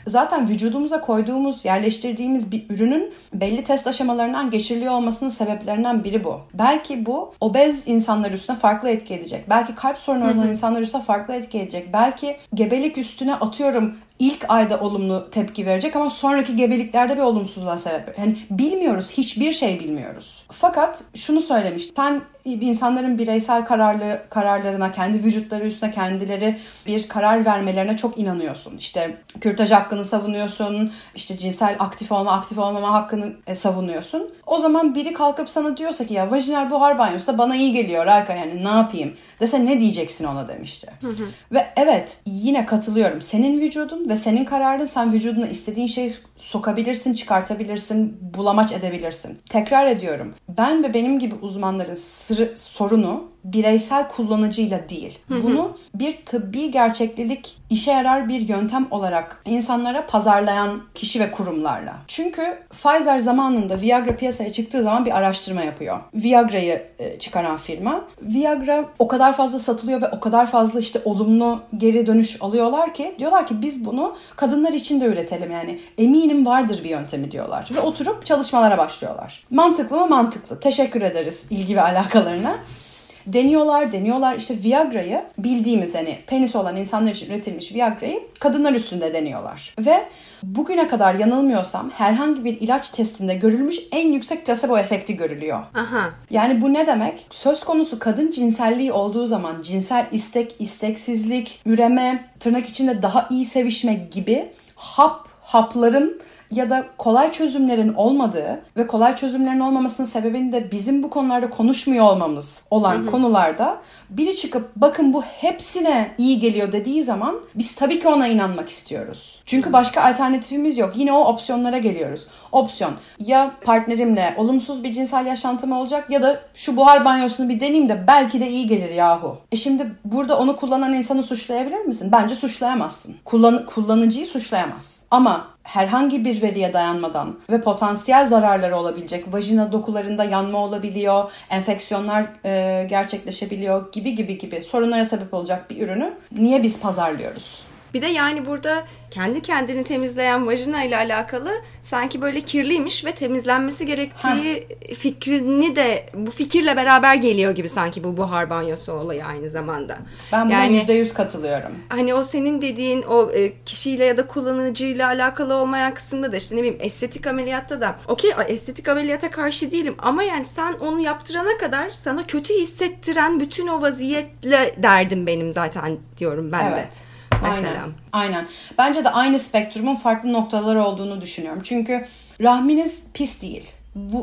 Zaten vücudumuza koyduğumuz, yerleştirdiğimiz bir ürünün belli test aşamalarından geçiriliyor olmasının sebeplerinden biri bu. Belki bu obez insanlar üstüne farklı etki edecek. Belki kalp sorunu olan insanlar üstüne farklı etki edecek. Belki gebelik üstüne atıyorum ilk ayda olumlu tepki verecek ama sonraki gebeliklerde bir olumsuzluğa sebep. Yani bilmiyoruz, hiçbir şey bilmiyoruz. Fakat şunu söylemiş. Sen insanların bireysel kararlı kararlarına, kendi vücutları üstüne kendileri bir karar vermelerine çok inanıyorsun. İşte kürtaj hakkını savunuyorsun, işte cinsel aktif olma, aktif olmama hakkını e, savunuyorsun. O zaman biri kalkıp sana diyorsa ki ya vajinal buhar banyosu da bana iyi geliyor Rayka yani ne yapayım dese ne diyeceksin ona demişti. Hı hı. Ve evet yine katılıyorum. Senin vücudun ve senin kararın sen vücuduna istediğin şeyi sokabilirsin, çıkartabilirsin, bulamaç edebilirsin. Tekrar ediyorum. Ben ve benim gibi uzmanların sırrı, sorunu bireysel kullanıcıyla değil. Bunu bir tıbbi gerçeklilik işe yarar bir yöntem olarak insanlara pazarlayan kişi ve kurumlarla. Çünkü Pfizer zamanında Viagra piyasaya çıktığı zaman bir araştırma yapıyor. Viagra'yı e, çıkaran firma. Viagra o kadar fazla satılıyor ve o kadar fazla işte olumlu geri dönüş alıyorlar ki diyorlar ki biz bunu kadınlar için de üretelim yani eminim vardır bir yöntemi diyorlar ve oturup çalışmalara başlıyorlar. Mantıklı mı? Mantıklı. Teşekkür ederiz ilgi ve alakalarına. Deniyorlar, deniyorlar. İşte Viagra'yı bildiğimiz hani penis olan insanlar için üretilmiş Viagra'yı kadınlar üstünde deniyorlar. Ve bugüne kadar yanılmıyorsam herhangi bir ilaç testinde görülmüş en yüksek placebo efekti görülüyor. Aha. Yani bu ne demek? Söz konusu kadın cinselliği olduğu zaman cinsel istek, isteksizlik, üreme, tırnak içinde daha iyi sevişme gibi hap hapların ya da kolay çözümlerin olmadığı ve kolay çözümlerin olmamasının sebebini de bizim bu konularda konuşmuyor olmamız olan hı hı. konularda biri çıkıp bakın bu hepsine iyi geliyor dediği zaman biz tabii ki ona inanmak istiyoruz. Çünkü başka alternatifimiz yok. Yine o opsiyonlara geliyoruz. Opsiyon ya partnerimle olumsuz bir cinsel yaşantım olacak ya da şu buhar banyosunu bir deneyeyim de belki de iyi gelir yahu. E şimdi burada onu kullanan insanı suçlayabilir misin? Bence suçlayamazsın. Kullan kullanıcıyı suçlayamazsın. Ama herhangi bir veriye dayanmadan ve potansiyel zararları olabilecek vajina dokularında yanma olabiliyor, enfeksiyonlar e, gerçekleşebiliyor gibi gibi gibi sorunlara sebep olacak bir ürünü niye biz pazarlıyoruz? Bir de yani burada kendi kendini temizleyen vajina ile alakalı sanki böyle kirliymiş ve temizlenmesi gerektiği ha. fikrini de bu fikirle beraber geliyor gibi sanki bu buhar banyosu olayı aynı zamanda. Ben buna yani, %100 katılıyorum. Hani o senin dediğin o e, kişiyle ya da kullanıcıyla alakalı olmayan kısımda da işte ne bileyim estetik ameliyatta da okey estetik ameliyata karşı değilim ama yani sen onu yaptırana kadar sana kötü hissettiren bütün o vaziyetle derdim benim zaten diyorum ben evet. de mesela. Aynen. Aynen. Bence de aynı spektrumun farklı noktaları olduğunu düşünüyorum. Çünkü rahminiz pis değil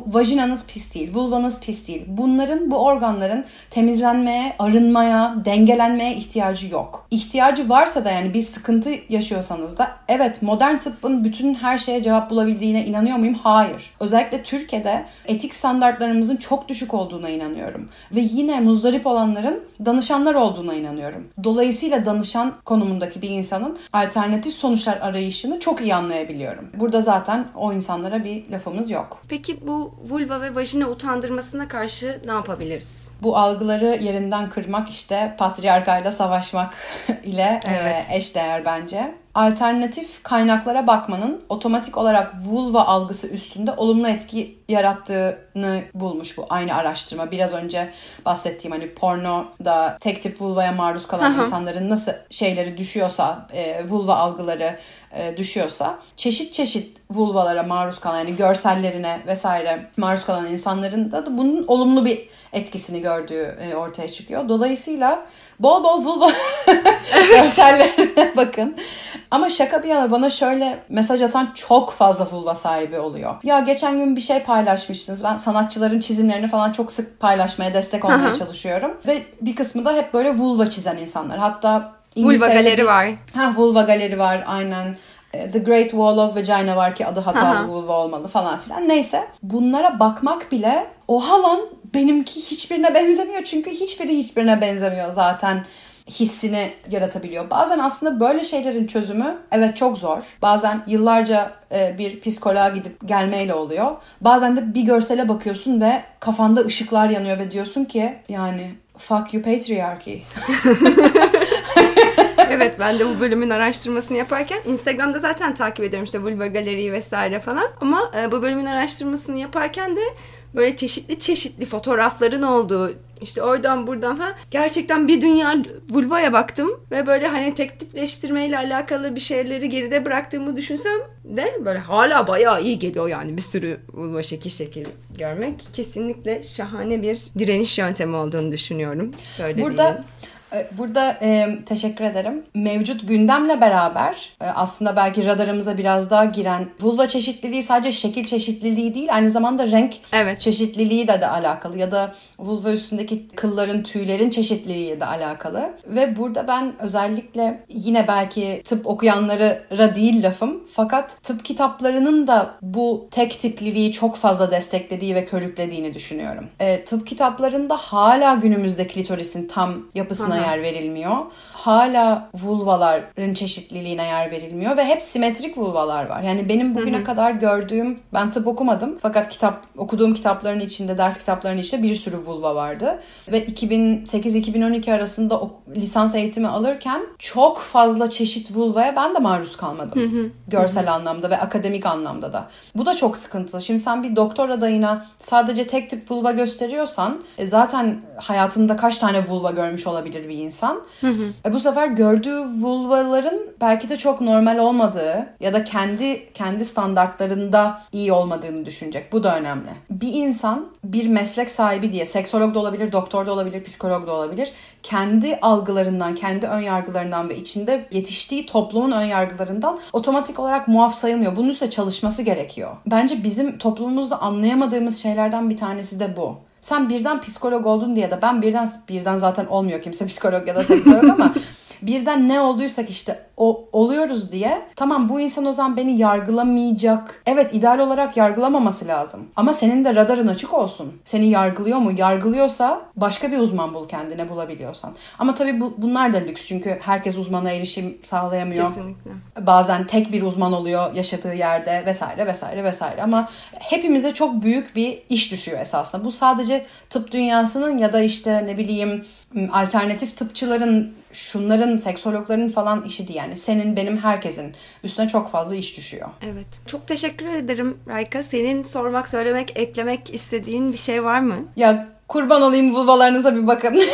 vajinanız pis değil, vulvanız pis değil. Bunların, bu organların temizlenmeye, arınmaya, dengelenmeye ihtiyacı yok. İhtiyacı varsa da yani bir sıkıntı yaşıyorsanız da evet modern tıbbın bütün her şeye cevap bulabildiğine inanıyor muyum? Hayır. Özellikle Türkiye'de etik standartlarımızın çok düşük olduğuna inanıyorum. Ve yine muzdarip olanların danışanlar olduğuna inanıyorum. Dolayısıyla danışan konumundaki bir insanın alternatif sonuçlar arayışını çok iyi anlayabiliyorum. Burada zaten o insanlara bir lafımız yok. Peki bu vulva ve vajina utandırmasına karşı ne yapabiliriz? Bu algıları yerinden kırmak işte patriarkayla savaşmak (laughs) ile e, evet. eş değer bence alternatif kaynaklara bakmanın otomatik olarak vulva algısı üstünde olumlu etki yarattığını bulmuş bu aynı araştırma. Biraz önce bahsettiğim hani porno da tek tip vulvaya maruz kalan Aha. insanların nasıl şeyleri düşüyorsa, e, vulva algıları e, düşüyorsa çeşit çeşit vulvalara maruz kalan yani görsellerine vesaire maruz kalan insanların da, da bunun olumlu bir etkisini gördüğü e, ortaya çıkıyor. Dolayısıyla bol bol vulva (laughs) görsellerine bakın. Ama şaka bir yana bana şöyle mesaj atan çok fazla vulva sahibi oluyor. Ya geçen gün bir şey paylaşmıştınız. Ben sanatçıların çizimlerini falan çok sık paylaşmaya, destek olmaya çalışıyorum. Ve bir kısmı da hep böyle vulva çizen insanlar. Hatta Vulva galeri var. Ha vulva galeri var aynen. E, The Great Wall of Vagina var ki adı hatalı vulva olmalı falan filan. Neyse bunlara bakmak bile oha lan benimki hiçbirine benzemiyor. Çünkü hiçbiri hiçbirine benzemiyor zaten hissini yaratabiliyor. Bazen aslında böyle şeylerin çözümü evet çok zor. Bazen yıllarca e, bir psikoloğa gidip gelmeyle oluyor. Bazen de bir görsele bakıyorsun ve kafanda ışıklar yanıyor ve diyorsun ki yani fuck you patriarchy. (laughs) evet ben de bu bölümün araştırmasını yaparken Instagram'da zaten takip ediyorum işte Vulva Galeri'yi vesaire falan. Ama e, bu bölümün araştırmasını yaparken de böyle çeşitli çeşitli fotoğrafların olduğu işte oradan buradan falan. Gerçekten bir dünya vulvaya baktım ve böyle hani tek tipleştirmeyle alakalı bir şeyleri geride bıraktığımı düşünsem de böyle hala bayağı iyi geliyor yani bir sürü vulva şekil şekil görmek. Kesinlikle şahane bir direniş yöntemi olduğunu düşünüyorum. Söylediğim. Burada Burada e, teşekkür ederim. Mevcut gündemle beraber e, aslında belki radarımıza biraz daha giren vulva çeşitliliği sadece şekil çeşitliliği değil aynı zamanda renk Evet. çeşitliliği de de alakalı ya da vulva üstündeki kılların, tüylerin çeşitliliği de alakalı. Ve burada ben özellikle yine belki tıp okuyanlara değil lafım fakat tıp kitaplarının da bu tek tipliliği çok fazla desteklediği ve körüklediğini düşünüyorum. E, tıp kitaplarında hala günümüzde klitorisin tam yapısına Aha. Yer verilmiyor. Hala vulvaların çeşitliliğine yer verilmiyor ve hep simetrik vulvalar var. Yani benim bugüne kadar gördüğüm, ben tıp okumadım fakat kitap okuduğum kitapların içinde, ders kitaplarının içinde bir sürü vulva vardı. Ve 2008-2012 arasında o, lisans eğitimi alırken çok fazla çeşit vulvaya ben de maruz kalmadım. Görsel anlamda ve akademik anlamda da. Bu da çok sıkıntılı. Şimdi sen bir doktor adayına sadece tek tip vulva gösteriyorsan e, zaten hayatında kaç tane vulva görmüş olabilir bir insan. E, bu sefer gördüğü vulvaların belki de çok normal olmadığı ya da kendi kendi standartlarında iyi olmadığını düşünecek. Bu da önemli. Bir insan bir meslek sahibi diye seksolog da olabilir, doktor da olabilir, psikolog da olabilir. Kendi algılarından, kendi ön yargılarından ve içinde yetiştiği toplumun ön yargılarından otomatik olarak muaf sayılmıyor. Bunun üstüne çalışması gerekiyor. Bence bizim toplumumuzda anlayamadığımız şeylerden bir tanesi de bu. Sen birden psikolog oldun diye de ben birden birden zaten olmuyor kimse psikolog ya da seksolog ama (laughs) birden ne olduysak işte o oluyoruz diye tamam bu insan o zaman beni yargılamayacak. Evet ideal olarak yargılamaması lazım. Ama senin de radarın açık olsun. Seni yargılıyor mu? Yargılıyorsa başka bir uzman bul kendine bulabiliyorsan. Ama tabii bu, bunlar da lüks çünkü herkes uzmana erişim sağlayamıyor. Kesinlikle. Bazen tek bir uzman oluyor yaşadığı yerde vesaire vesaire vesaire ama hepimize çok büyük bir iş düşüyor esasında. Bu sadece tıp dünyasının ya da işte ne bileyim alternatif tıpçıların şunların seksologların falan işi yani senin benim herkesin üstüne çok fazla iş düşüyor. Evet. Çok teşekkür ederim Rayka. Senin sormak, söylemek, eklemek istediğin bir şey var mı? Ya kurban olayım vulvalarınıza bir bakın. (laughs)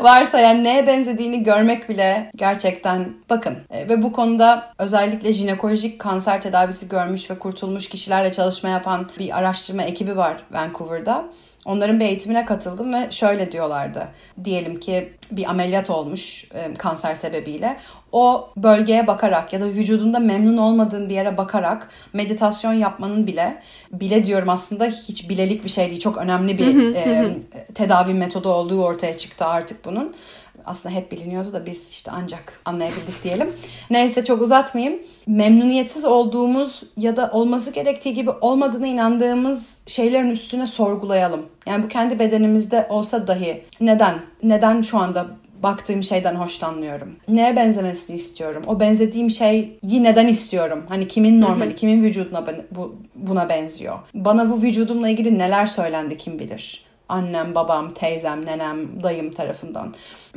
Varsa yani neye benzediğini görmek bile gerçekten bakın. E, ve bu konuda özellikle jinekolojik kanser tedavisi görmüş ve kurtulmuş kişilerle çalışma yapan bir araştırma ekibi var Vancouver'da. Onların bir eğitimine katıldım ve şöyle diyorlardı. Diyelim ki bir ameliyat olmuş e, kanser sebebiyle. O bölgeye bakarak ya da vücudunda memnun olmadığın bir yere bakarak meditasyon yapmanın bile bile diyorum aslında hiç bilelik bir şey değil. Çok önemli bir e, tedavi metodu olduğu ortaya çıktı artık bunun. Aslında hep biliniyordu da biz işte ancak anlayabildik diyelim. (laughs) Neyse çok uzatmayayım. Memnuniyetsiz olduğumuz ya da olması gerektiği gibi olmadığına inandığımız şeylerin üstüne sorgulayalım. Yani bu kendi bedenimizde olsa dahi neden? Neden şu anda baktığım şeyden hoşlanmıyorum. Neye benzemesini istiyorum? O benzediğim şeyi neden istiyorum? Hani kimin normali, kimin vücuduna bu, buna benziyor? Bana bu vücudumla ilgili neler söylendi kim bilir? Annem, babam, teyzem, nenem, dayım tarafından.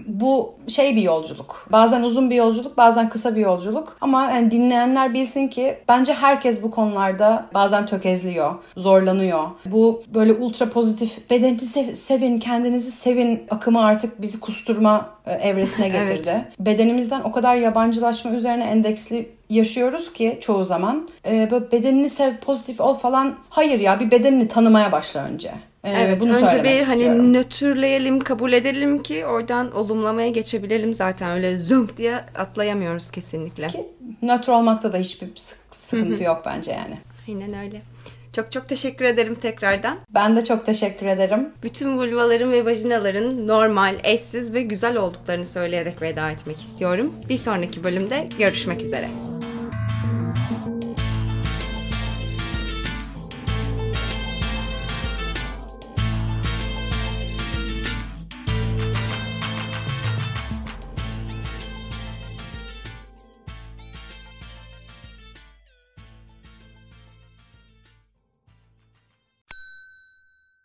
Bu şey bir yolculuk. Bazen uzun bir yolculuk, bazen kısa bir yolculuk. Ama yani dinleyenler bilsin ki bence herkes bu konularda bazen tökezliyor, zorlanıyor. Bu böyle ultra pozitif, bedeninizi sev- sevin, kendinizi sevin akımı artık bizi kusturma e, evresine (laughs) getirdi. Evet. Bedenimizden o kadar yabancılaşma üzerine endeksli yaşıyoruz ki çoğu zaman. E, böyle bedenini sev, pozitif ol falan. Hayır ya bir bedenini tanımaya başla önce. E, Evet, bunu önce bir istiyorum. hani nötrleyelim, kabul edelim ki oradan olumlamaya geçebilelim zaten. Öyle zönk diye atlayamıyoruz kesinlikle. Ki nötr olmakta da hiçbir sık- sıkıntı yok bence yani. Aynen öyle. Çok çok teşekkür ederim tekrardan. Ben de çok teşekkür ederim. Bütün vulvaların ve vajinaların normal, eşsiz ve güzel olduklarını söyleyerek veda etmek istiyorum. Bir sonraki bölümde görüşmek üzere.